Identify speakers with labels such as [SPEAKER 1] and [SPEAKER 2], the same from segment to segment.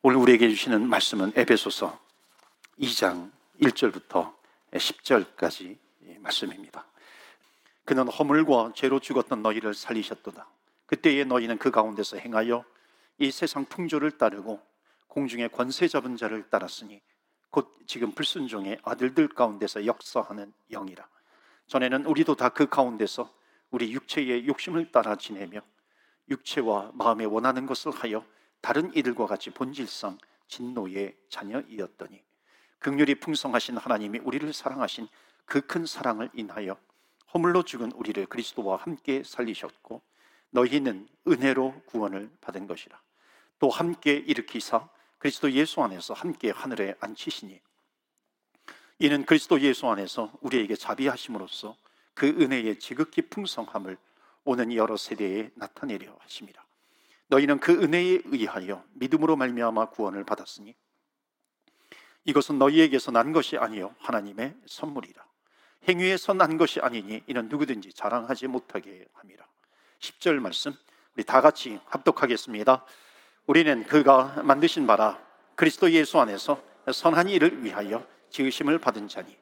[SPEAKER 1] 오늘 우리에게 주시는 말씀은 에베소서 2장 1절부터 10절까지 말씀입니다. 그는 허물과 죄로 죽었던 너희를 살리셨도다. 그때의 너희는 그 가운데서 행하여 이 세상 풍조를 따르고 공중의 권세 잡은 자를 따랐으니 곧 지금 불순종의 아들들 가운데서 역사하는 영이라. 전에는 우리도 다 그 가운데서 우리 육체의 욕심을 따라 지내며 육체와 마음에 원하는 것을 하여 다른 이들과 같이 본질상 진노의 자녀이었더니 극률이 풍성하신 하나님이 우리를 사랑하신 그 큰 사랑을 인하여 허물로 죽은 우리를 그리스도와 함께 살리셨고 너희는 은혜로 구원을 받은 것이라 또 함께 일으키사 그리스도 예수 안에서 함께 하늘에 앉히시니 이는 그리스도 예수 안에서 우리에게 자비하심으로써 그 은혜의 지극히 풍성함을 오는 여러 세대에 나타내려 하심이라. 너희는 그 은혜에 의하여 믿음으로 말미암아 구원을 받았으니 이것은 너희에게서 난 것이 아니요 하나님의 선물이라. 행위에서 난 것이 아니니 이는 누구든지 자랑하지 못하게 함이라. 10절 말씀 우리 다 같이 합독하겠습니다. 우리는 그가 만드신 바라 그리스도 예수 안에서 선한 일을 위하여 지으심을 받은 자니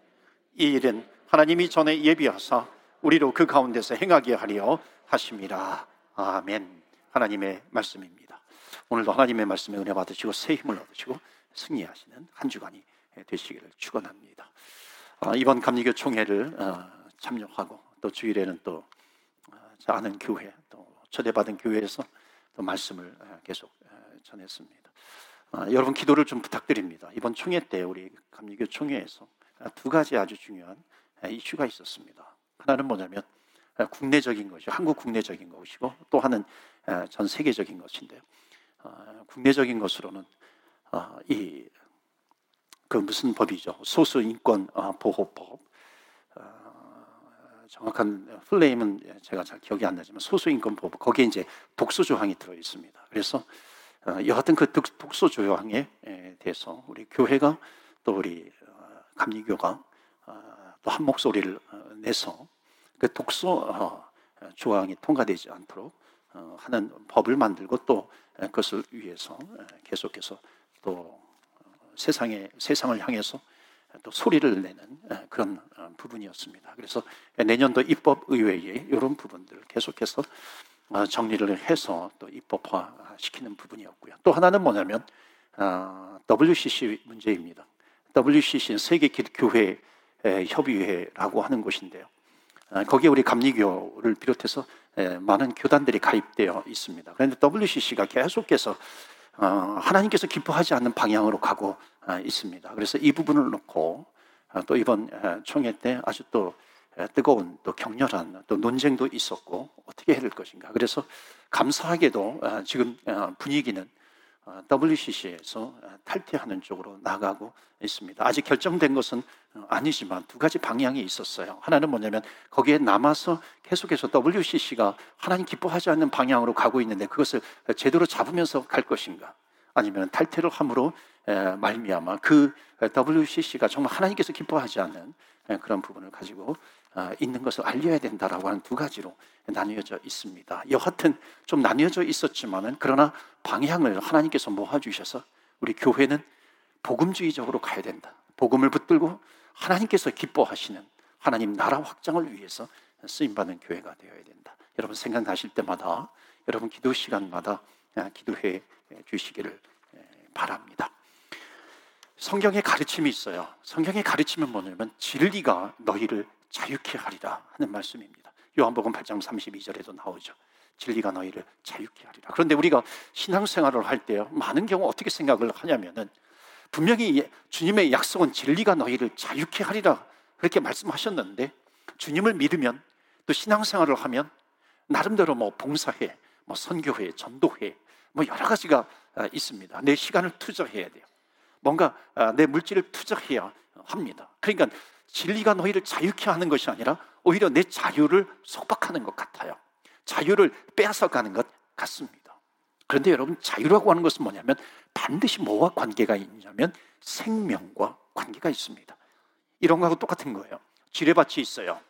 [SPEAKER 1] 이 일은 하나님이 전에 예비하사 우리로 그 가운데서 행하게 하려 하심이라. 아멘. 하나님의 말씀입니다. 오늘도 하나님의 말씀에 은혜 받으시고 새 힘을 얻으시고 승리하시는 한 주간이 되시기를 축원합니다. 아, 이번 감리교 총회를 어, 참여하고 또 주일에는 또 어, 아는 교회 또 초대받은 교회에서 또 말씀을 어, 계속 전했습니다. 아, 여러분 기도를 좀 부탁드립니다. 이번 총회 때 우리 감리교 총회에서 두 가지 아주 중요한 이슈가 있었습니다. 하나는 뭐냐면 국내적인 것이 한국 국내적인 것이고 또 하나는 전 세계적인 것인데요. 어, 국내적인 것으로는 어, 이그 무슨 법이죠? 소수 인권 어, 보호법. 정확한 플레임은 제가 잘 기억이 안 나지만 소수 인권 보호 거기에 이제 독소 조항이 들어 있습니다. 그래서 여하튼 그 독소 조항에 대해서 우리 교회가 또 우리 감리교가 또 한 목소리를 내서 그 독소 조항이 통과되지 않도록 어, 하는 법을 만들고 또 그것을 위해서 계속해서 또 어, 세상에 세상을 향해서 또 소리를 내는 그런 어, 부분이었습니다. 그래서 내년도 입법 의회에 이런 부분들을 계속해서 정리를 해서 또 입법화 시키는 부분이었고요. 또 하나는 뭐냐면 WCC 문제입니다. WCC는 세계 교회 협의회라고 하는 곳인데요. 거기에 우리 감리교를 비롯해서 예, 많은 교단들이 가입되어 있습니다. 그런데 WCC가 계속해서 어, 하나님께서 기뻐하지 않는 방향으로 가고 어, 있습니다. 그래서 이 부분을 놓고 어, 또 이번 총회 때 아주 또 뜨거운 또 격렬한 또 논쟁도 있었고 어떻게 해야 될 것인가. 그래서 감사하게도 지금 분위기는 WCC에서 탈퇴하는 쪽으로 나가고 있습니다. 아직 결정된 것은 아니지만 두 가지 방향이 있었어요. 하나는 뭐냐면 거기에 남아서 계속해서 WCC가 하나님 기뻐하지 않는 방향으로 가고 있는데 그것을 제대로 잡으면서 갈 것인가? 아니면 탈퇴를 함으로 말미암아 그 WCC가 정말 하나님께서 기뻐하지 않는 그런 부분을 가지고 어, 있는 것을 알려야 된다라고 하는 두 가지로 나뉘어져 있습니다. 여하튼 좀 나뉘어져 있었지만은 그러나 방향을 하나님께서 모아 주셔서 우리 교회는 복음주의적으로 가야 된다. 복음을 붙들고 하나님께서 기뻐하시는 하나님 나라 확장을 위해서 쓰임 받는 교회가 되어야 된다. 여러분 생각나실 때마다 여러분 기도 시간마다 기도해 주시기를 바랍니다. 성경의 가르침이 있어요. 성경의 가르침은 뭐냐면 진리가 너희를 자유케 하리라 하는 말씀입니다. 요한복음 8장 32절에도 나오죠. 진리가 너희를 자유케 하리라. 그런데 우리가 신앙생활을 할때 많은 경우 어떻게 생각을 하냐면은 분명히 주님의 약속은 진리가 너희를 자유케 하리라 그렇게 말씀하셨는데 주님을 믿으면 또 신앙생활을 하면 나름대로 뭐 봉사회, 뭐 선교회, 전도회 뭐 여러 가지가 아, 있습니다. 내 시간을 투자해야 돼요. 뭔가 아, 내 물질을 투자해야 합니다. 그러니까 진리가 너희를 자유케 하는 것이 아니라 오히려 내 자유를 속박하는 것 같아요. 자유를 빼앗아가는 것 같습니다. 그런데 여러분 자유라고 하는 것은 뭐냐면 반드시 뭐와 관계가 있냐면 생명과 관계가 있습니다. 이런 거하고 똑같은 거예요. 지뢰밭이 있어요.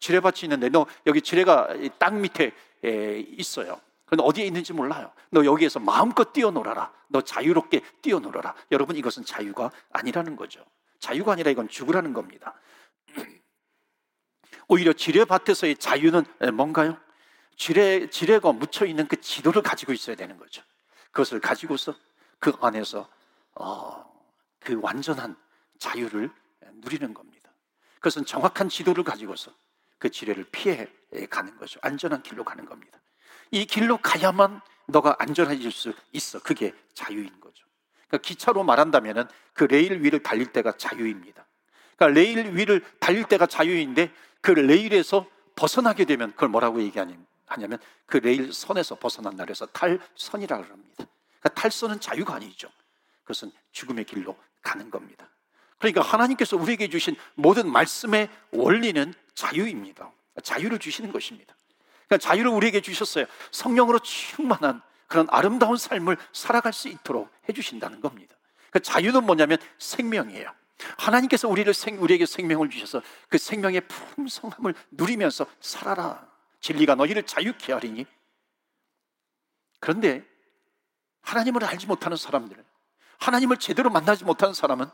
[SPEAKER 1] 지뢰밭이 있는데 너 여기 지뢰가 땅 밑에 있어요. 그건 어디에 있는지 몰라요. 너 여기에서 마음껏 뛰어놀아라. 너 자유롭게 뛰어놀아라. 여러분 이것은 자유가 아니라는 거죠. 자유가 아니라 이건 죽으라는 겁니다. 오히려 지뢰밭에서의 자유는 뭔가요? 지뢰, 지뢰가 묻혀 있는 그 지도를 가지고 있어야 되는 거죠. 그것을 가지고서 그 안에서 어, 그 완전한 자유를 누리는 겁니다. 그것은 정확한 지도를 가지고서 그 지뢰를 피해 가는 거죠. 안전한 길로 가는 겁니다. 이 길로 가야만 너가 안전해질 수 있어. 그게 자유인 거죠. 그러니까 기차로 말한다면은 그 레일 위를 달릴 때가 자유입니다. 그러니까 레일 위를 달릴 때가 자유인데 그 레일에서 벗어나게 되면 그걸 뭐라고 얘기하냐면 그 레일 선에서 벗어난다 그래서 탈선이라고 합니다. 그러니까 탈선은 자유가 아니죠. 그것은 죽음의 길로 가는 겁니다. 그러니까 하나님께서 우리에게 주신 모든 말씀의 원리는 자유입니다. 자유를 주시는 것입니다. 그러니까 자유를 우리에게 주셨어요. 성령으로 충만한 그런 아름다운 삶을 살아갈 수 있도록 해주신다는 겁니다. 그 자유는 뭐냐면 생명이에요. 하나님께서 우리를 생, 우리에게 생명을 주셔서 그 생명의 풍성함을 누리면서 살아라. 진리가 너희를 자유케 하리니. 그런데 하나님을 알지 못하는 사람들, 하나님을 제대로 만나지 못하는 사람은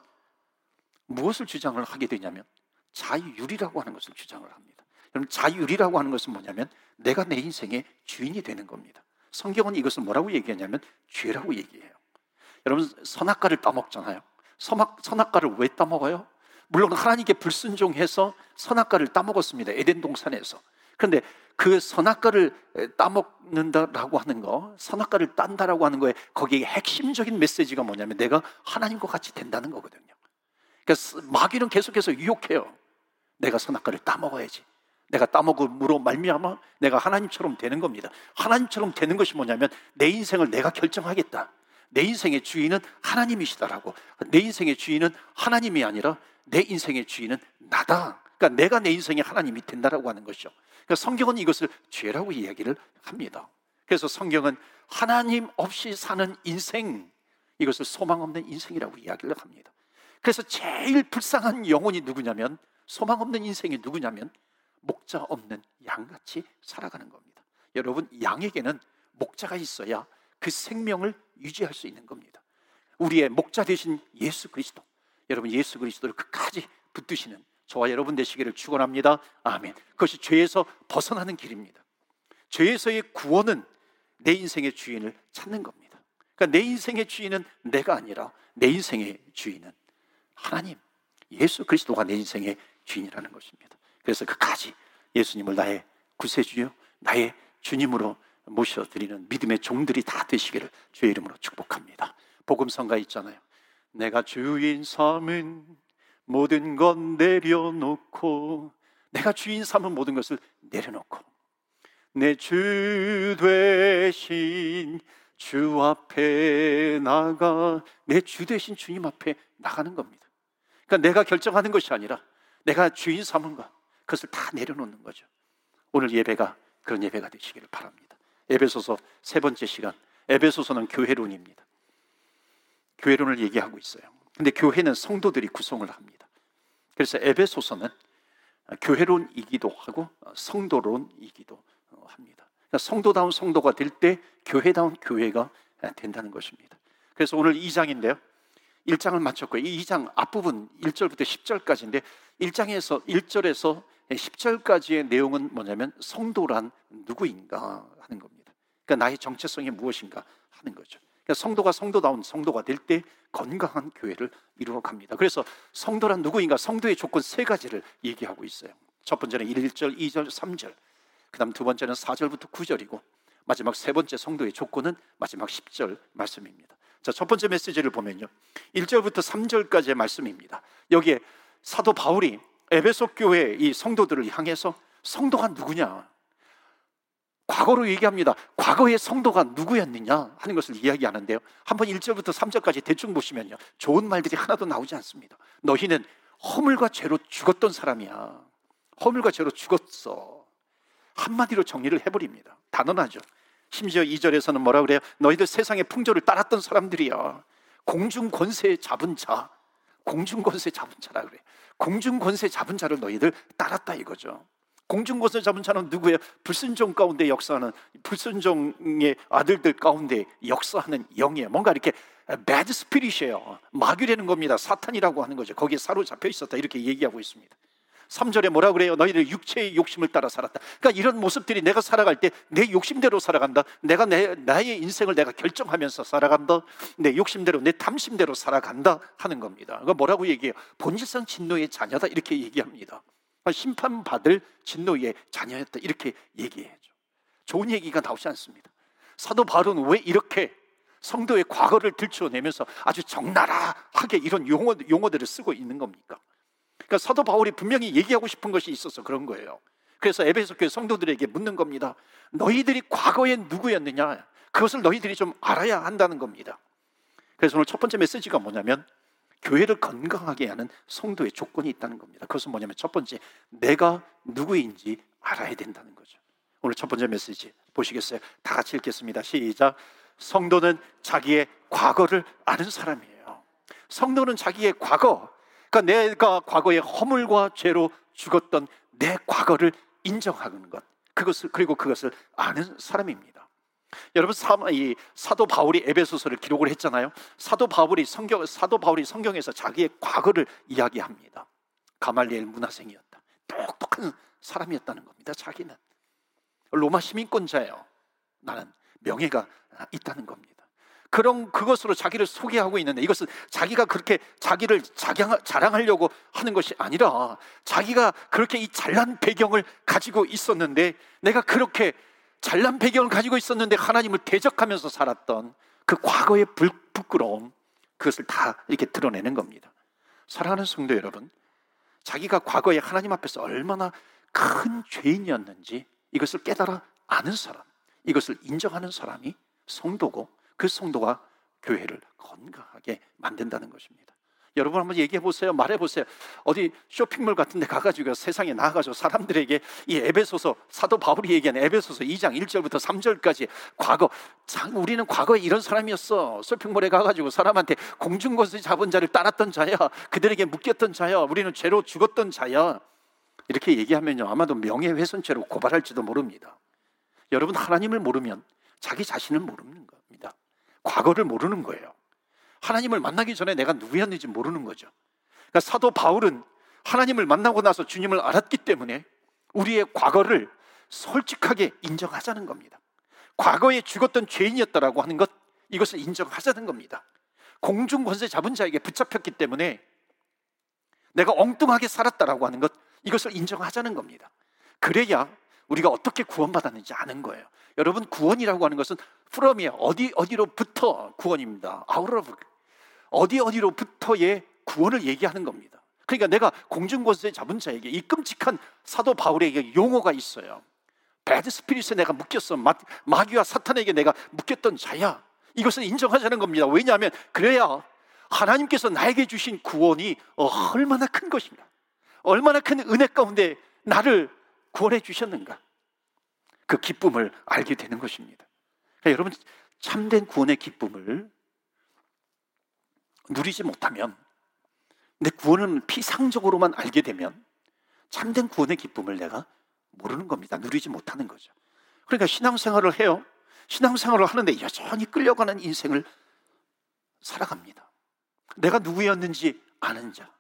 [SPEAKER 1] 무엇을 주장을 하게 되냐면 자유율이라고 하는 것을 주장을 합니다. 여러분 자유율이라고 하는 것은 뭐냐면 내가 내 인생의 주인이 되는 겁니다. 성경은 이것을 뭐라고 얘기하냐면 죄라고 얘기해요. 여러분 선악과를 따먹잖아요. 선악, 선악과를 왜 따먹어요? 물론 하나님께 불순종해서 선악과를 따먹었습니다. 에덴 동산에서. 그런데 그 선악과를 따먹는다라고 하는 거, 선악과를 딴다라고 하는 거에 거기에 핵심적인 메시지가 뭐냐면 내가 하나님과 같이 된다는 거거든요. 그러니까 마귀는 계속해서 유혹해요. 내가 선악과를 따먹어야지. 내가 따먹음으로 말미암아 내가 하나님처럼 되는 겁니다. 하나님처럼 되는 것이 뭐냐면 내 인생을 내가 결정하겠다. 내 인생의 주인은 하나님이시다라고. 내 인생의 주인은 하나님이 아니라 내 인생의 주인은 나다. 그러니까 내가 내 인생의 하나님이 된다라고 하는 것이죠. 그러니까 성경은 이것을 죄라고 이야기를 합니다. 그래서 성경은 하나님 없이 사는 인생, 이것을 소망 없는 인생이라고 이야기를 합니다. 그래서 제일 불쌍한 영혼이 누구냐면, 소망 없는 인생이 누구냐면, 목자 없는 양같이 살아가는 겁니다. 여러분, 양에게는 목자가 있어야 그 생명을 유지할 수 있는 겁니다. 우리의 목자 되신 예수 그리스도. 여러분, 예수 그리스도를 끝까지 붙드시는 저와 여러분 되시기를 축원합니다. 아멘. 그것이 죄에서 벗어나는 길입니다. 죄에서의 구원은 내 인생의 주인을 찾는 겁니다. 그러니까 내 인생의 주인은 내가 아니라 내 인생의 주인은 하나님, 예수 그리스도가 내 인생의 주인이라는 것입니다. 그래서 끝까지 예수님을 나의 구세주요, 나의 주님으로 모셔드리는 믿음의 종들이 다 되시기를 주의 이름으로 축복합니다. 복음성가 있잖아요. 내가 주인 삼은 모든 것 내려놓고 내가 주인 삼은 모든 것을 내려놓고 내주 되신 주 앞에 나가 내주 되신 주님 앞에 나가는 겁니다. 그러니까 내가 결정하는 것이 아니라 내가 주인 삼은 것 그것을 다 내려놓는 거죠. 오늘 예배가 그런 예배가 되시기를 바랍니다. 에베소서 세 번째 시간. 에베소서는 교회론입니다. 교회론을 얘기하고 있어요. 근데 교회는 성도들이 구성을 합니다. 그래서 에베소서는 교회론이기도 하고 성도론이기도 합니다. 그러니까 성도다운 성도가 될 때 교회다운 교회가 된다는 것입니다. 그래서 오늘 2장인데요. 1장을 마쳤고 이 2장 앞부분 1절부터 10절까지인데 1장에서 1절에서 10절까지의 내용은 뭐냐면 성도란 누구인가 하는 겁니다. 그러니까 나의 정체성이 무엇인가 하는 거죠. 그러니까 성도가 성도다운 성도가 될 때 건강한 교회를 이루어 갑니다. 그래서 성도란 누구인가? 성도의 조건 세 가지를 얘기하고 있어요. 첫 번째는 1절, 2절, 3절. 그다음 두 번째는 4절부터 9절이고 마지막 세 번째 성도의 조건은 마지막 10절 말씀입니다. 자, 첫 번째 메시지를 보면요. 1절부터 3절까지의 말씀입니다. 여기에 사도 바울이 에베소 교회 이 성도들을 향해서 성도가 누구냐? 과거로 얘기합니다. 과거의 성도가 누구였느냐 하는 것을 이야기하는데요. 한번 1절부터 3절까지 대충 보시면요. 좋은 말들이 하나도 나오지 않습니다. 너희는 허물과 죄로 죽었던 사람이야. 허물과 죄로 죽었어. 한마디로 정리를 해버립니다. 단언하죠. 심지어 2절에서는 뭐라 그래요? 너희들 세상의 풍조를 따랐던 사람들이야. 공중 권세 잡은 자. 공중 권세 잡은 자라 그래. 공중 권세 잡은 자를 너희들 따랐다 이거죠. 공중곳을 잡은 자는 누구예요? 불순종 가운데 역사하는 불순종의 아들들 가운데 역사하는 영이에요. 뭔가 이렇게 배드 스피릿이에요. 마귀라는 겁니다. 사탄이라고 하는 거죠. 거기에 사로잡혀 있었다. 이렇게 얘기하고 있습니다. 3절에 뭐라 그래요? 너희들 육체의 욕심을 따라 살았다. 그러니까 이런 모습들이 내가 살아갈 때 내 욕심대로 살아간다. 내가 내, 나의 인생을 내가 결정하면서 살아간다. 내 욕심대로, 내 탐심대로 살아간다 하는 겁니다. 그러니까 뭐라고 얘기해요? 본질상 진노의 자녀다. 이렇게 얘기합니다. 그러니까 심판받을 진노의 자녀였다. 이렇게 얘기해야죠. 좋은 얘기가 나오지 않습니다. 사도 바울은 왜 이렇게 성도의 과거를 들춰내면서 아주 적나라하게 이런 용어, 용어들을 쓰고 있는 겁니까? 그러니까 사도 바울이 분명히 얘기하고 싶은 것이 있어서 그런 거예요. 그래서 에베소 교회 성도들에게 묻는 겁니다. 너희들이 과거에 누구였느냐? 그것을 너희들이 좀 알아야 한다는 겁니다. 그래서 오늘 첫 번째 메시지가 뭐냐면 교회를 건강하게 하는 성도의 조건이 있다는 겁니다. 그것은 뭐냐면 첫 번째 내가 누구인지 알아야 된다는 거죠. 오늘 첫 번째 메시지 보시겠어요? 다 같이 읽겠습니다. 시작. 성도는 자기의 과거를 아는 사람이에요. 성도는 자기의 과거, 그러니까 내가 과거에 허물과 죄로 죽었던 내 과거를 인정하는 것. 그것을 그리고 그것을 아는 사람입니다. 여러분 사, 이 사도 바울이 에베소서를 기록을 했잖아요. 사도 바울이 성경 사도 바울이 성경에서 자기의 과거를 이야기합니다. 가말리엘 문화생이었다. 똑똑한 사람이었다는 겁니다. 자기는 로마 시민권자예요. 나는 명예가 있다는 겁니다. 그런 그것으로 자기를 소개하고 있는데 이것은 자기가 그렇게 자기를 자랑하려고 하는 것이 아니라 자기가 그렇게 이 잘난 배경을 가지고 있었는데 내가 그렇게 잘난 배경을 가지고 있었는데 하나님을 대적하면서 살았던 그 과거의 부끄러움 그것을 다 이렇게 드러내는 겁니다. 사랑하는 성도 여러분, 자기가 과거에 하나님 앞에서 얼마나 큰 죄인이었는지 이것을 깨달아 아는 사람, 이것을 인정하는 사람이 성도고 그 성도가 교회를 건강하게 만든다는 것입니다. 여러분 한번 얘기해 보세요. 말해 보세요. 어디 쇼핑몰 같은 데 가가지고 세상에 나가서 사람들에게 이 에베소서 사도 바울이 얘기하는 에베소서 2장 1절부터 3절까지 과거 참 우리는 과거에 이런 사람이었어. 쇼핑몰에 가가지고 사람한테 공중것을 잡은 자를 따랐던 자야. 그들에게 묶였던 자야. 우리는 죄로 죽었던 자야. 이렇게 얘기하면요. 아마도 명예훼손죄로 고발할지도 모릅니다. 여러분 하나님을 모르면 자기 자신을 모르는 겁니다. 과거를 모르는 거예요. 하나님을 만나기 전에 내가 누구였는지 모르는 거죠. 그러니까 사도 바울은 하나님을 만나고 나서 주님을 알았기 때문에 우리의 과거를 솔직하게 인정하자는 겁니다. 과거에 죽었던 죄인이었다라고 하는 것 이것을 인정하자는 겁니다. 공중 권세 잡은 자에게 붙잡혔기 때문에 내가 엉뚱하게 살았다라고 하는 것 이것을 인정하자는 겁니다. 그래야 우리가 어떻게 구원받았는지 아는 거예요. 여러분 구원이라고 하는 것은 프롬이 어디 어디로부터 구원입니다. 아우러브 어디 어디로부터의 구원을 얘기하는 겁니다. 그러니까 내가 공중권세 잡은 자에게 이 끔찍한 사도 바울에게 용어가 있어요. 배드 스피릿에 내가 묶였어. 마, 마귀와 사탄에게 내가 묶였던 자야. 이것을 인정하자는 겁니다. 왜냐하면 그래야 하나님께서 나에게 주신 구원이 얼마나 큰 것입니다. 얼마나 큰 은혜 가운데 나를 구원해 주셨는가. 그 기쁨을 알게 되는 것입니다. 그러니까 여러분 참된 구원의 기쁨을 누리지 못하면 내 구원은 피상적으로만 알게 되면 참된 구원의 기쁨을 내가 모르는 겁니다. 누리지 못하는 거죠. 그러니까 신앙생활을 해요. 신앙생활을 하는데 여전히 끌려가는 인생을 살아갑니다. 내가 누구였는지 아는 자,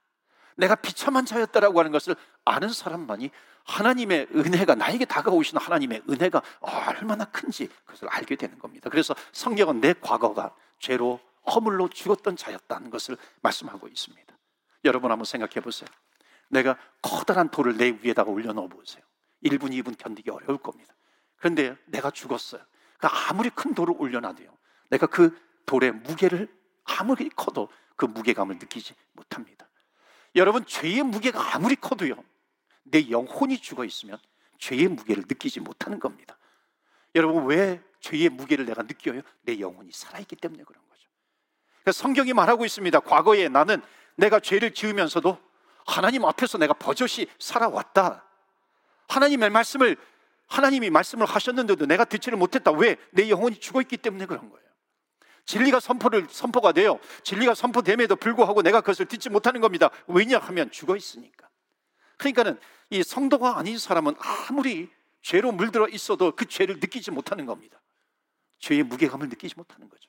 [SPEAKER 1] 내가 비참한 자였다라고 하는 것을 아는 사람만이 하나님의 은혜가 나에게 다가오시는 하나님의 은혜가 얼마나 큰지 그것을 알게 되는 겁니다. 그래서 성경은 내 과거가 죄로 허물로 죽었던 자였다는 것을 말씀하고 있습니다. 여러분 한번 생각해 보세요. 내가 커다란 돌을 내 위에다가 올려놓아 보세요. 1분, 2분 견디기 어려울 겁니다. 그런데 내가 죽었어요. 그러니까 아무리 큰 돌을 올려놔도요. 내가 그 돌의 무게를 아무리 커도 그 무게감을 느끼지 못합니다. 여러분, 죄의 무게가 아무리 커도요. 내 영혼이 죽어 있으면 죄의 무게를 느끼지 못하는 겁니다. 여러분 왜 죄의 무게를 내가 느껴요? 내 영혼이 살아있기 때문에 그런 거죠. 성경이 말하고 있습니다. 과거에 나는 내가 죄를 지으면서도 하나님 앞에서 내가 버젓이 살아왔다. 하나님의 말씀을 하나님이 말씀을 하셨는데도 내가 듣지를 못했다. 왜? 내 영혼이 죽어 있기 때문에 그런 거예요. 진리가 선포를 선포가 돼요. 진리가 선포됨에도 불구하고 내가 그것을 듣지 못하는 겁니다. 왜냐하면 죽어 있으니까. 그러니까는 이 성도가 아닌 사람은 아무리 죄로 물들어 있어도 그 죄를 느끼지 못하는 겁니다. 죄의 무게감을 느끼지 못하는 거죠.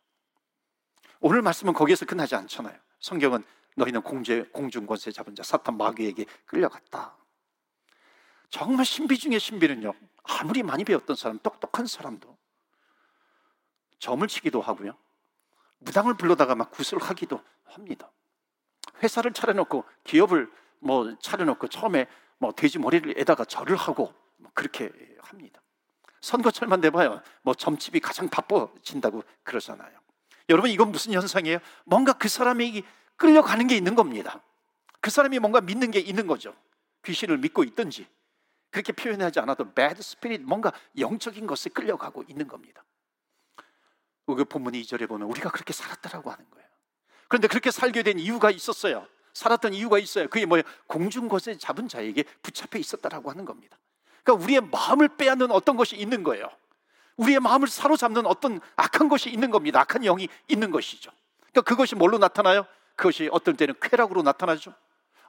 [SPEAKER 1] 오늘 말씀은 거기에서 끝나지 않잖아요. 성경은 너희는 공제, 공중권세 잡은 자 사탄 마귀에게 끌려갔다. 정말 신비 중의 신비는요. 아무리 많이 배웠던 사람, 똑똑한 사람도 점을 치기도 하고요. 무당을 불러다가 막 구슬하기도 합니다. 회사를 차려놓고 기업을 뭐 차려놓고 처음에 뭐 돼지 머리를 에다가 절을 하고 뭐 그렇게 합니다. 선거철만 돼봐요. 뭐 점집이 가장 바빠진다고 그러잖아요. 여러분 이건 무슨 현상이에요? 뭔가 그 사람이 끌려가는 게 있는 겁니다. 그 사람이 뭔가 믿는 게 있는 거죠. 귀신을 믿고 있든지 그렇게 표현하지 않아도 bad spirit 뭔가 영적인 것에 끌려가고 있는 겁니다. 그 본문 2절에 보면 우리가 그렇게 살았다라고 하는 거예요. 그런데 그렇게 살게 된 이유가 있었어요. 살았던 이유가 있어요. 그게 뭐예요? 공중것에 잡은 자에게 붙잡혀 있었다라고 하는 겁니다. 그러니까 우리의 마음을 빼앗는 어떤 것이 있는 거예요. 우리의 마음을 사로잡는 어떤 악한 것이 있는 겁니다. 악한 영이 있는 것이죠. 그러니까 그것이 뭘로 나타나요? 그것이 어떤 때는 쾌락으로 나타나죠.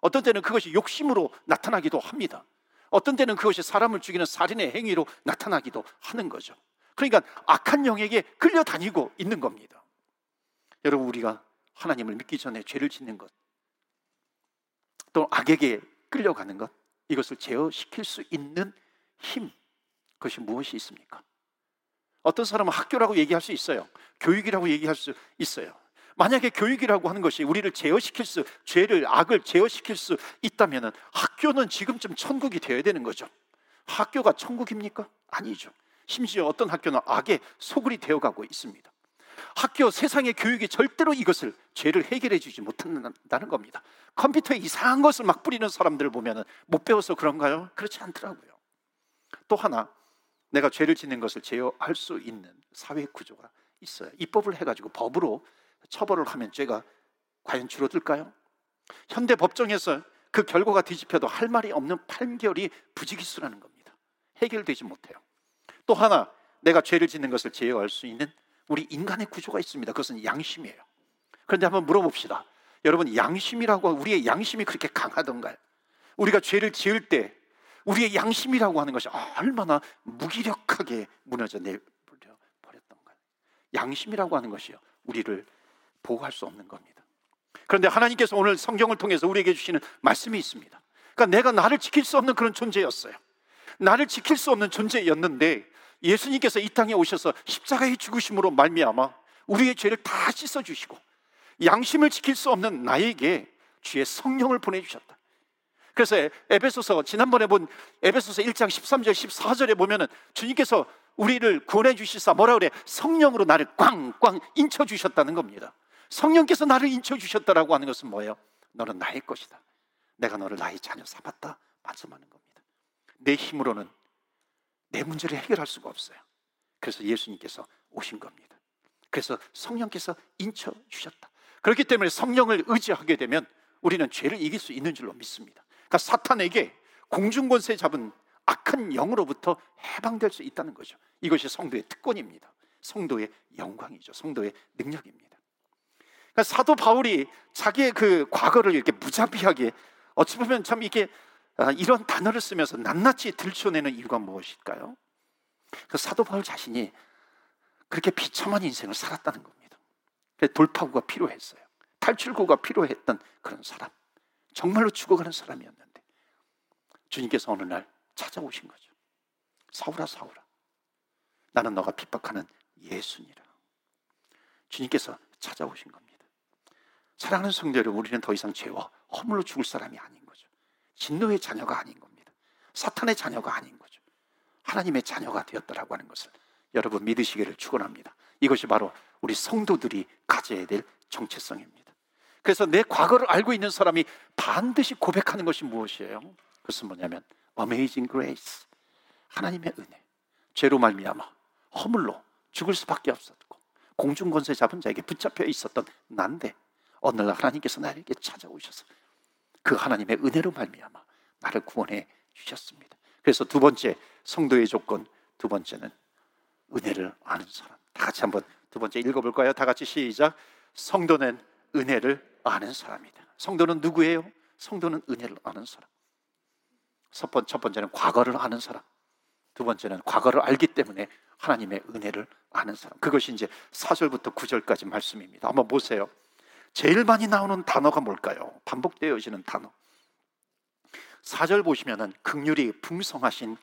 [SPEAKER 1] 어떤 때는 그것이 욕심으로 나타나기도 합니다. 어떤 때는 그것이 사람을 죽이는 살인의 행위로 나타나기도 하는 거죠. 그러니까 악한 영에게 끌려다니고 있는 겁니다. 여러분, 우리가 하나님을 믿기 전에 죄를 짓는 것, 또 악에게 끌려가는 것, 이것을 제어시킬 수 있는 힘, 그것이 무엇이 있습니까? 어떤 사람은 학교라고 얘기할 수 있어요. 교육이라고 얘기할 수 있어요. 만약에 교육이라고 하는 것이 우리를 제어시킬 수, 죄를, 악을 제어시킬 수 있다면 학교는 지금쯤 천국이 되어야 되는 거죠. 학교가 천국입니까? 아니죠. 심지어 어떤 학교는 악의 소굴이 되어가고 있습니다. 학교 세상의 교육이 절대로 이것을 죄를 해결해 주지 못한다는 겁니다. 컴퓨터에 이상한 것을 막 뿌리는 사람들을 보면 못 배워서 그런가요? 그렇지 않더라고요. 또 하나 내가 죄를 짓는 것을 제어할 수 있는 사회 구조가 있어요. 입법을 해가지고 법으로 처벌을 하면 죄가 과연 줄어들까요? 현대 법정에서 그 결과가 뒤집혀도 할 말이 없는 판결이 부지기수라는 겁니다. 해결되지 못해요. 또 하나 내가 죄를 짓는 것을 제어할 수 있는 우리 인간의 구조가 있습니다. 그것은 양심이에요. 그런데 한번 물어봅시다. 여러분 양심이라고 우리의 양심이 그렇게 강하던가요? 우리가 죄를 지을 때 우리의 양심이라고 하는 것이 얼마나 무기력하게 무너져 내버려 버렸던가요? 양심이라고 하는 것이요 우리를 보호할 수 없는 겁니다. 그런데 하나님께서 오늘 성경을 통해서 우리에게 주시는 말씀이 있습니다. 그러니까 내가 나를 지킬 수 없는 그런 존재였어요. 나를 지킬 수 없는 존재였는데 예수님께서 이 땅에 오셔서 십자가의 죽으심으로 말미암아 우리의 죄를 다 씻어 주시고 양심을 지킬 수 없는 나에게 주의 성령을 보내 주셨다. 그래서 에베소서 지난번에 본 에베소서 1장 13절 14절에 보면은 주님께서 우리를 구원해 주시사 뭐라 그래? 성령으로 나를 꽝꽝 인쳐 주셨다는 겁니다. 성령께서 나를 인쳐 주셨다라고 하는 것은 뭐예요? 너는 나의 것이다. 내가 너를 나의 자녀 삼았다. 말씀하는 겁니다. 내 힘으로는 내 문제를 해결할 수가 없어요. 그래서 예수님께서 오신 겁니다. 그래서 성령께서 인쳐 주셨다. 그렇기 때문에 성령을 의지하게 되면 우리는 죄를 이길 수 있는 줄로 믿습니다. 그러니까 사탄에게 공중 권세 잡은 악한 영으로부터 해방될 수 있다는 거죠. 이것이 성도의 특권입니다. 성도의 영광이죠. 성도의 능력입니다. 그러니까 사도 바울이 자기의 그 과거를 이렇게 무자비하게 어찌 보면 참 이게 아, 이런 단어를 쓰면서 낱낱이 들춰내는 이유가 무엇일까요? 그 사도 바울 자신이 그렇게 비참한 인생을 살았다는 겁니다. 돌파구가 필요했어요. 탈출구가 필요했던 그런 사람. 정말로 죽어가는 사람이었는데 주님께서 어느 날 찾아오신 거죠. 사울아 사울아 나는 너가 핍박하는 예수니라. 주님께서 찾아오신 겁니다. 사랑하는 성도 여러분 우리는 더 이상 죄와 허물로 죽을 사람이 아닌 진노의 자녀가 아닌 겁니다. 사탄의 자녀가 아닌 거죠. 하나님의 자녀가 되었다라고 하는 것을 여러분 믿으시기를 축원합니다. 이것이 바로 우리 성도들이 가져야 될 정체성입니다. 그래서 내 과거를 알고 있는 사람이 반드시 고백하는 것이 무엇이에요? 그것은 뭐냐면 Amazing Grace 하나님의 은혜 죄로 말미암아 허물로 죽을 수밖에 없었고 공중권세 잡은 자에게 붙잡혀 있었던 난데 어느 날 하나님께서 나에게 찾아오셔서 그 하나님의 은혜로 말미암아 나를 구원해 주셨습니다. 그래서 두 번째 성도의 조건 두 번째는 은혜를 아는 사람. 다 같이 한번 두 번째 읽어볼까요? 다 같이 시작. 성도는 은혜를 아는 사람이다. 성도는 누구예요? 성도는 은혜를 아는 사람. 첫, 번, 첫 번째는 과거를 아는 사람. 두 번째는 과거를 알기 때문에 하나님의 은혜를 아는 사람. 그것이 이제 4절부터 9절까지 말씀입니다. 한번 보세요. 제일 많이 나오는 단어가 뭘까요? 반복되어지는 단어. 4절 보시면은 극률이 풍성하신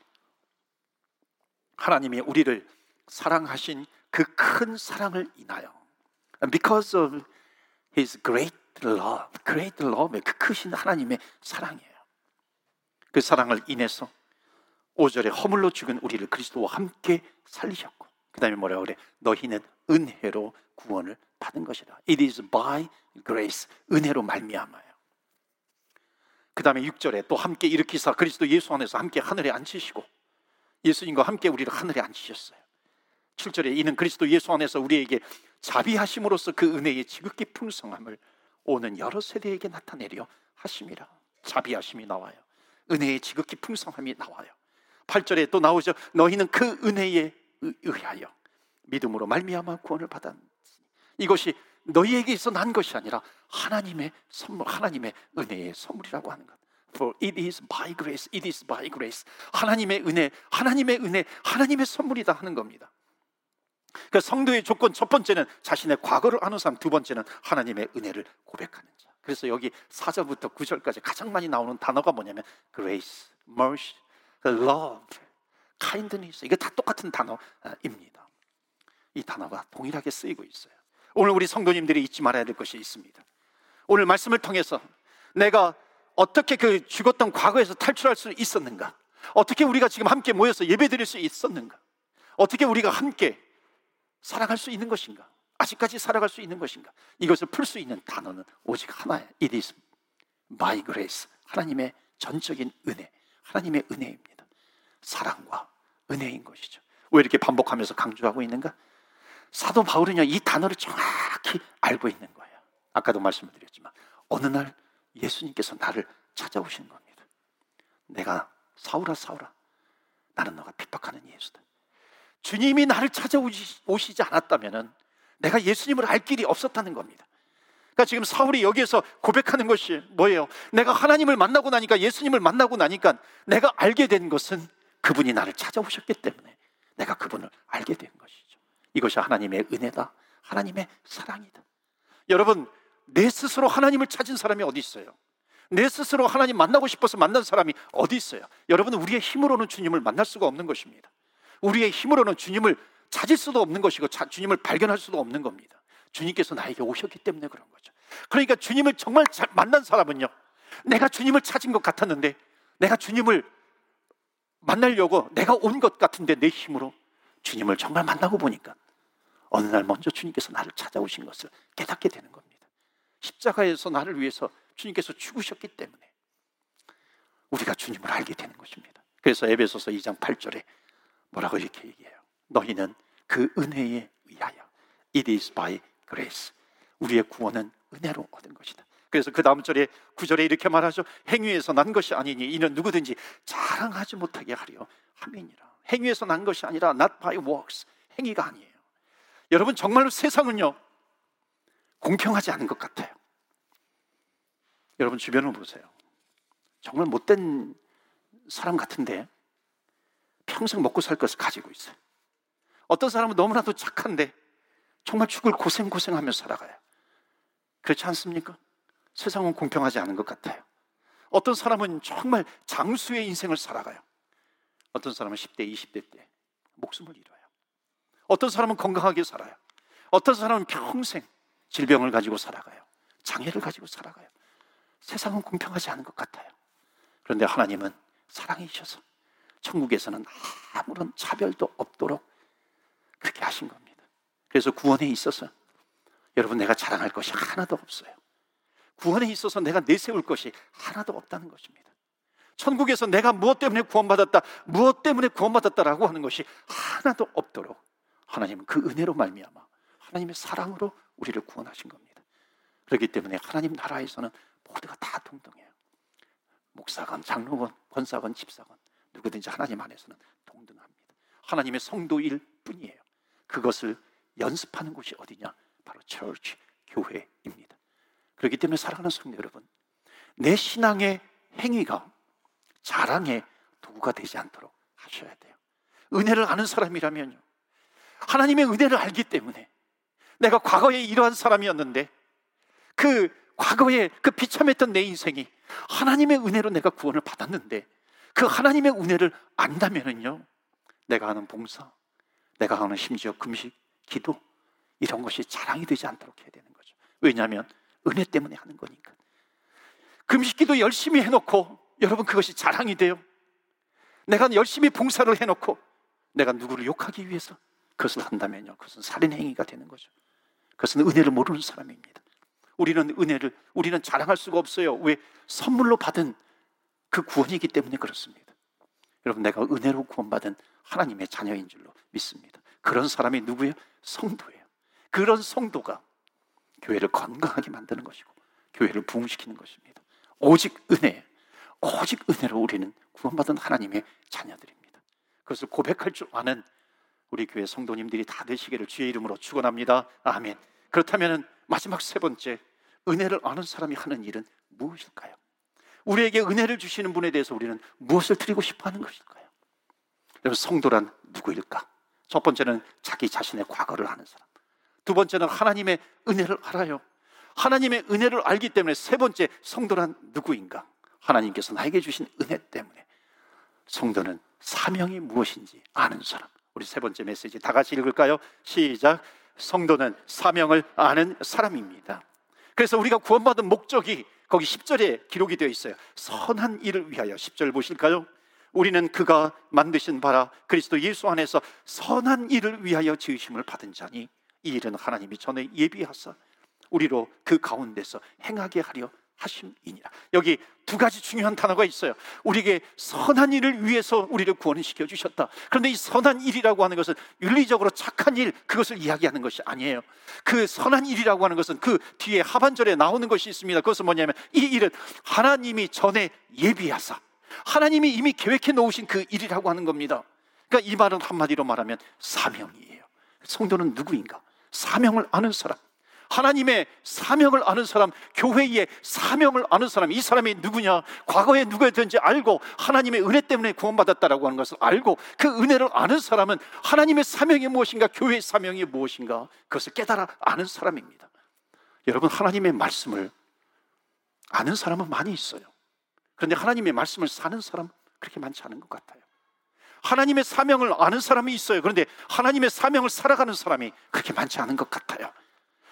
[SPEAKER 1] 하나님이 우리를 사랑하신 그 큰 사랑을 인하여 because of his great love, great love, 그 크신 하나님의 사랑이에요. 그 사랑을 인해서 5절에 허물로 죽은 우리를 그리스도와 함께 살리셨고 그 다음에 뭐라 그래? 너희는 은혜로 구원을 받은 것이다. It is by grace, 은혜로 말미암아요. 그 다음에 6절에 또 함께 일으키사 그리스도 예수 안에서 함께 하늘에 앉히시고 예수님과 함께 우리를 하늘에 앉히셨어요. 7절에 이는 그리스도 예수 안에서 우리에게 자비하심으로써 그 은혜의 지극히 풍성함을 오는 여러 세대에게 나타내려 하심이라. 자비하심이 나와요. 은혜의 지극히 풍성함이 나와요. 8절에 또 나오죠. 너희는 그 은혜에 의하여 믿음으로 말미암아 구원을 받았. 이것이 너희에게서 난 것이 아니라 하나님의 선물, 하나님의 은혜의 선물이라고 하는 것. For it is by grace, it is by grace. 하나님의 은혜, 하나님의 은혜, 하나님의 선물이다 하는 겁니다. 그 성도의 조건 첫 번째는 자신의 과거를 아는 사람, 두 번째는 하나님의 은혜를 고백하는 자. 그래서 여기 4절부터 9절까지 가장 많이 나오는 단어가 뭐냐면 grace, mercy, love, kindness. 이게 다 똑같은 단어입니다. 이 단어가 동일하게 쓰이고 있어요. 오늘 우리 성도님들이 잊지 말아야 될 것이 있습니다. 오늘 말씀을 통해서 내가 어떻게 그 죽었던 과거에서 탈출할 수 있었는가? 어떻게 우리가 지금 함께 모여서 예배 드릴 수 있었는가? 어떻게 우리가 함께 살아갈 수 있는 것인가? 아직까지 살아갈 수 있는 것인가? 이것을 풀 수 있는 단어는 오직 하나예요. It is by grace. 하나님의 전적인 은혜. 하나님의 은혜입니다. 사랑과 은혜인 것이죠. 왜 이렇게 반복하면서 강조하고 있는가? 사도 바울은요, 이 단어를 정확히 알고 있는 거예요. 아까도 말씀을 드렸지만, 어느 날 예수님께서 나를 찾아오신 겁니다. 내가 사울아, 사울아, 나는 너가 핍박하는 예수다. 주님이 나를 찾아오시지 않았다면 내가 예수님을 알 길이 없었다는 겁니다. 그러니까 지금 사울이 여기에서 고백하는 것이 뭐예요? 내가 하나님을 만나고 나니까 예수님을 만나고 나니까 내가 알게 된 것은 그분이 나를 찾아오셨기 때문에 내가 그분을 알게 된 것이죠. 이것이 하나님의 은혜다. 하나님의 사랑이다. 여러분, 내 스스로 하나님을 찾은 사람이 어디 있어요? 내 스스로 하나님 만나고 싶어서 만난 사람이 어디 있어요? 여러분, 우리의 힘으로는 주님을 만날 수가 없는 것입니다. 우리의 힘으로는 주님을 찾을 수도 없는 것이고 주님을 발견할 수도 없는 겁니다. 주님께서 나에게 오셨기 때문에 그런 거죠. 그러니까 주님을 정말 만난 사람은요. 내가 주님을 찾은 것 같았는데 내가 주님을 만나려고 내가 온 것 같은데 내 힘으로 주님을 정말 만나고 보니까 어느 날 먼저 주님께서 나를 찾아오신 것을 깨닫게 되는 겁니다. 십자가에서 나를 위해서 주님께서 죽으셨기 때문에 우리가 주님을 알게 되는 것입니다. 그래서 에베소서 2장 8절에 뭐라고 이렇게 얘기해요. 너희는 그 은혜에 의하여 it is by grace. 우리의 구원은 은혜로 얻은 것이다. 그래서 그 다음 절에 구절에 이렇게 말하죠. 행위에서 난 것이 아니니 이는 누구든지 자랑하지 못하게 하려 함이니라. 행위에서 난 것이 아니라 not by works. 행위가 아니에요. 여러분 정말로 세상은요 공평하지 않은 것 같아요. 여러분 주변을 보세요. 정말 못된 사람 같은데 평생 먹고 살 것을 가지고 있어요. 어떤 사람은 너무나도 착한데 정말 죽을 고생고생하며 살아가요. 그렇지 않습니까? 세상은 공평하지 않은 것 같아요. 어떤 사람은 정말 장수의 인생을 살아가요. 어떤 사람은 10대, 20대 때 목숨을 잃어요. 어떤 사람은 건강하게 살아요. 어떤 사람은 평생 질병을 가지고 살아가요. 장애를 가지고 살아가요. 세상은 공평하지 않은 것 같아요. 그런데 하나님은 사랑이셔서 천국에서는 아무런 차별도 없도록 그렇게 하신 겁니다. 그래서 구원에 있어서 여러분 내가 자랑할 것이 하나도 없어요. 구원에 있어서 내가 내세울 것이 하나도 없다는 것입니다. 천국에서 내가 무엇 때문에 구원받았다, 무엇 때문에 구원받았다라고 하는 것이 하나도 없도록 하나님은 그 은혜로 말미암아 하나님의 사랑으로 우리를 구원하신 겁니다. 그렇기 때문에 하나님 나라에서는 모두가 다 동등해요. 목사건, 장로건, 권사건, 집사건 누구든지 하나님 안에서는 동등합니다. 하나님의 성도일 뿐이에요. 그것을 연습하는 곳이 어디냐? 바로 처치, 교회입니다. 그렇기 때문에 사랑하는 성도 여러분, 내 신앙의 행위가 자랑의 도구가 되지 않도록 하셔야 돼요. 은혜를 아는 사람이라면요. 하나님의 은혜를 알기 때문에 내가 과거에 이러한 사람이었는데 그 과거에 그 비참했던 내 인생이 하나님의 은혜로 내가 구원을 받았는데 그 하나님의 은혜를 안다면은요. 내가 하는 봉사, 내가 하는 심지어 금식, 기도 이런 것이 자랑이 되지 않도록 해야 되는 거죠. 왜냐하면 은혜 때문에 하는 거니까. 금식 기도 열심히 해놓고 여러분 그것이 자랑이 돼요. 내가 열심히 봉사를 해놓고 내가 누구를 욕하기 위해서 그것을 한다면요. 그것은 살인 행위가 되는 거죠. 그것은 은혜를 모르는 사람입니다. 우리는 은혜를 우리는 자랑할 수가 없어요. 왜 선물로 받은 그 구원이기 때문에 그렇습니다. 여러분 내가 은혜로 구원받은 하나님의 자녀인 줄로 믿습니다. 그런 사람이 누구예요? 성도예요. 그런 성도가 교회를 건강하게 만드는 것이고 교회를 부흥시키는 것입니다. 오직 은혜, 오직 은혜로 우리는 구원받은 하나님의 자녀들입니다. 그것을 고백할 줄 아는 우리 교회 성도님들이 다 되시기를 주의 이름으로 축원합니다. 아멘. 그렇다면 마지막 세 번째 은혜를 아는 사람이 하는 일은 무엇일까요? 우리에게 은혜를 주시는 분에 대해서 우리는 무엇을 드리고 싶어 하는 것일까요? 여러분 성도란 누구일까? 첫 번째는 자기 자신의 과거를 아는 사람. 두 번째는 하나님의 은혜를 알아요. 하나님의 은혜를 알기 때문에 세 번째 성도란 누구인가? 하나님께서 나에게 주신 은혜 때문에 성도는 사명이 무엇인지 아는 사람. 우리 세 번째 메시지 다 같이 읽을까요? 시작. 성도는 사명을 아는 사람입니다. 그래서 우리가 구원받은 목적이 거기 10절에 기록이 되어 있어요. 선한 일을 위하여 10절 보실까요? 우리는 그가 만드신 바라 그리스도 예수 안에서 선한 일을 위하여 지으심을 받은 자니 이 일은 하나님이 전에 예비하사 우리로 그 가운데서 행하게 하려 하심이니라. 여기 두 가지 중요한 단어가 있어요. 우리에게 선한 일을 위해서 우리를 구원시켜 주셨다. 그런데 이 선한 일이라고 하는 것은 윤리적으로 착한 일, 그것을 이야기하는 것이 아니에요. 그 선한 일이라고 하는 것은 그 뒤에 하반절에 나오는 것이 있습니다. 그것은 뭐냐면 이 일은 하나님이 전에 예비하사 하나님이 이미 계획해 놓으신 그 일이라고 하는 겁니다. 그러니까 이 말은 한마디로 말하면 사명이에요. 성도는 누구인가? 사명을 아는 사람. 하나님의 사명을 아는 사람, 교회의 사명을 아는 사람, 이 사람이 누구냐? 과거에 누구였든지 알고 하나님의 은혜 때문에 구원받았다라고 하는 것을 알고 그 은혜를 아는 사람은 하나님의 사명이 무엇인가, 교회의 사명이 무엇인가, 그것을 깨달아 아는 사람입니다. 여러분, 하나님의 말씀을 아는 사람은 많이 있어요. 그런데 하나님의 말씀을 사는 사람 그렇게 많지 않은 것 같아요. 하나님의 사명을 아는 사람이 있어요. 그런데 하나님의 사명을 살아가는 사람이 그렇게 많지 않은 것 같아요.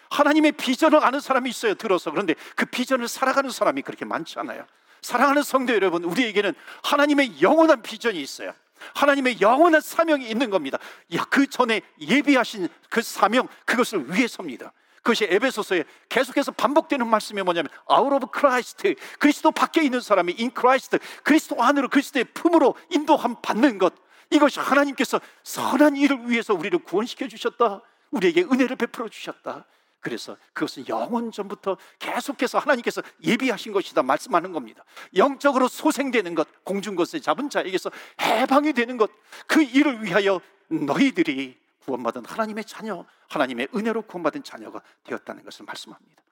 [SPEAKER 1] 하나님의 비전을 아는 사람이 있어요. 들어서. 그런데 그 비전을 살아가는 사람이 그렇게 많지 않아요. 사랑하는 성도 여러분, 우리에게는 하나님의 영원한 비전이 있어요. 하나님의 영원한 사명이 있는 겁니다. 야, 그 전에 예비하신 그 사명, 그것을 위해서입니다. 그것이 에베소서에 계속해서 반복되는 말씀이 뭐냐면 out of Christ 그리스도 밖에 있는 사람이 in Christ 그리스도 안으로 그리스도의 품으로 인도함 받는 것 이것이 하나님께서 선한 일을 위해서 우리를 구원시켜 주셨다 우리에게 은혜를 베풀어 주셨다 그래서 그것은 영원 전부터 계속해서 하나님께서 예비하신 것이다 말씀하는 겁니다. 영적으로 소생되는 것, 공중 것에 잡은 자에게서 해방이 되는 것, 그 일을 위하여 너희들이 구원받은 하나님의 자녀, 하나님의 은혜로 구원받은 자녀가 되었다는 것을 말씀합니다.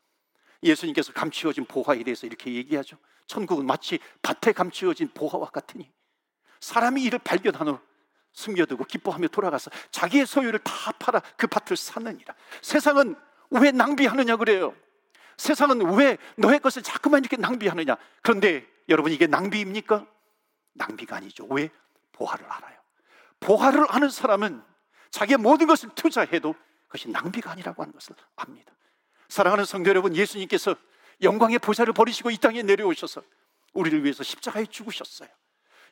[SPEAKER 1] 예수님께서 감추어진 보화에 대해서 이렇게 얘기하죠. 천국은 마치 밭에 감추어진 보화와 같으니 사람이 이를 발견한 후 숨겨두고 기뻐하며 돌아가서 자기의 소유를 다 팔아 그 밭을 샀느니라. 세상은 왜 낭비하느냐 그래요. 세상은 왜 너의 것을 자꾸만 이렇게 낭비하느냐. 그런데 여러분 이게 낭비입니까? 낭비가 아니죠. 왜? 보화를 알아요. 보화를 아는 사람은 자기의 모든 것을 투자해도 그것이 낭비가 아니라고 하는 것을 압니다. 사랑하는 성도 여러분, 예수님께서 영광의 보좌를 버리시고 이 땅에 내려오셔서 우리를 위해서 십자가에 죽으셨어요.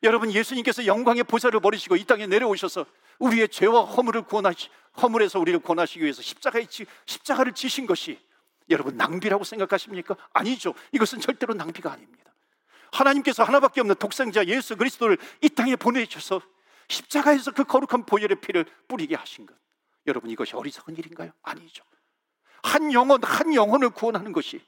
[SPEAKER 1] 여러분, 예수님께서 영광의 보좌를 버리시고 이 땅에 내려오셔서 우리의 죄와 허물을 구원하시, 허물에서 우리를 구원하시기 위해서 십자가에 지, 십자가를 지신 것이 여러분 낭비라고 생각하십니까? 아니죠. 이것은 절대로 낭비가 아닙니다. 하나님께서 하나밖에 없는 독생자 예수 그리스도를 이 땅에 보내주셔서 십자가에서 그 거룩한 보혈의 피를 뿌리게 하신 것. 여러분 이것이 어리석은 일인가요? 아니죠. 한 영혼 한 영혼을 구원하는 것이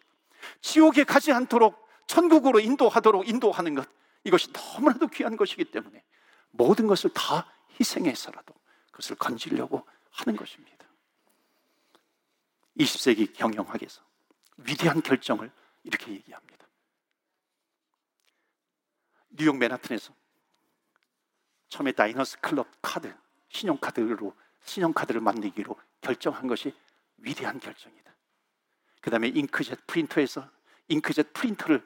[SPEAKER 1] 지옥에 가지 않도록 천국으로 인도하도록 인도하는 것 이것이 너무나도 귀한 것이기 때문에 모든 것을 다 희생해서라도 그것을 건지려고 하는 것입니다. 20세기 경영학에서 위대한 결정을 이렇게 얘기합니다. 뉴욕 맨하튼에서 처음에 다이너스 클럽 카드, 신용카드로 신용카드를 만들기로 결정한 것이 위대한 결정이다. 그 다음에 잉크젯 프린터에서 잉크젯 프린터를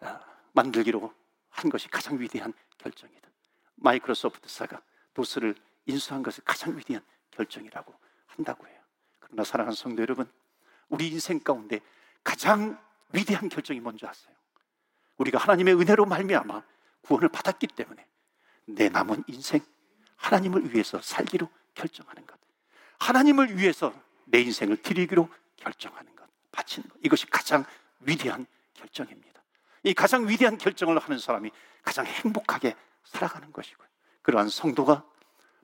[SPEAKER 1] 아, 만들기로 한 것이 가장 위대한 결정이다. 마이크로소프트사가 도스를 인수한 것이 가장 위대한 결정이라고 한다고 해요. 그러나 사랑하는 성도 여러분, 우리 인생 가운데 가장 위대한 결정이 뭔지 아세요? 우리가 하나님의 은혜로 말미암아 구원을 받았기 때문에 내 남은 인생 하나님을 위해서 살기로 결정하는 것. 하나님을 위해서 내 인생을 드리기로 결정하는 것. 바치는 것. 이것이 가장 위대한 결정입니다. 이 가장 위대한 결정을 하는 사람이 가장 행복하게 살아가는 것이고요. 그러한 성도가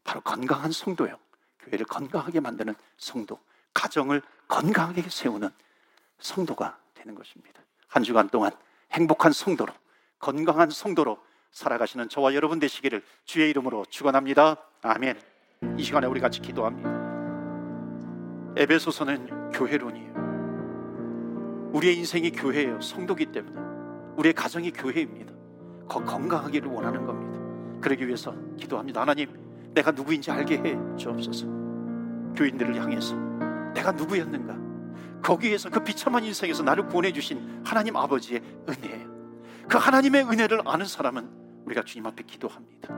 [SPEAKER 1] 바로 건강한 성도요. 교회를 건강하게 만드는 성도, 가정을 건강하게 세우는 성도가 되는 것입니다. 한 주간 동안 행복한 성도로, 건강한 성도로 살아가시는 저와 여러분 되시기를 주의 이름으로 축원합니다. 아멘. 이 시간에 우리 같이 기도합니다. 에베소서는 교회론이에요. 우리의 인생이 교회예요. 성도기 때문에 우리의 가정이 교회입니다. 더 건강하기를 원하는 겁니다. 그러기 위해서 기도합니다. 하나님, 내가 누구인지 알게 해 주옵소서. 교인들을 향해서 내가 누구였는가? 거기에서 그 비참한 인생에서 나를 구원해 주신 하나님 아버지의 은혜예요. 그 하나님의 은혜를 아는 사람은 우리가 주님 앞에 기도합니다.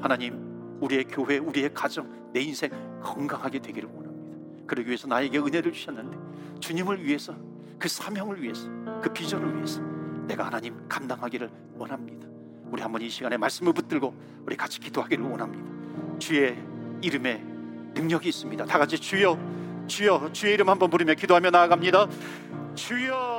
[SPEAKER 1] 하나님, 우리의 교회, 우리의 가정, 내 인생 건강하게 되기를 원합니다. 그러기 위해서 나에게 은혜를 주셨는데 주님을 위해서 그 사명을 위해서 그 비전을 위해서 내가 하나님 감당하기를 원합니다. 우리 한번 이 시간에 말씀을 붙들고 우리 같이 기도하기를 원합니다. 주의 이름에 능력이 있습니다. 다 같이 주여, 주여, 주의 이름 한번 부르며 기도하며 나아갑니다. 주여.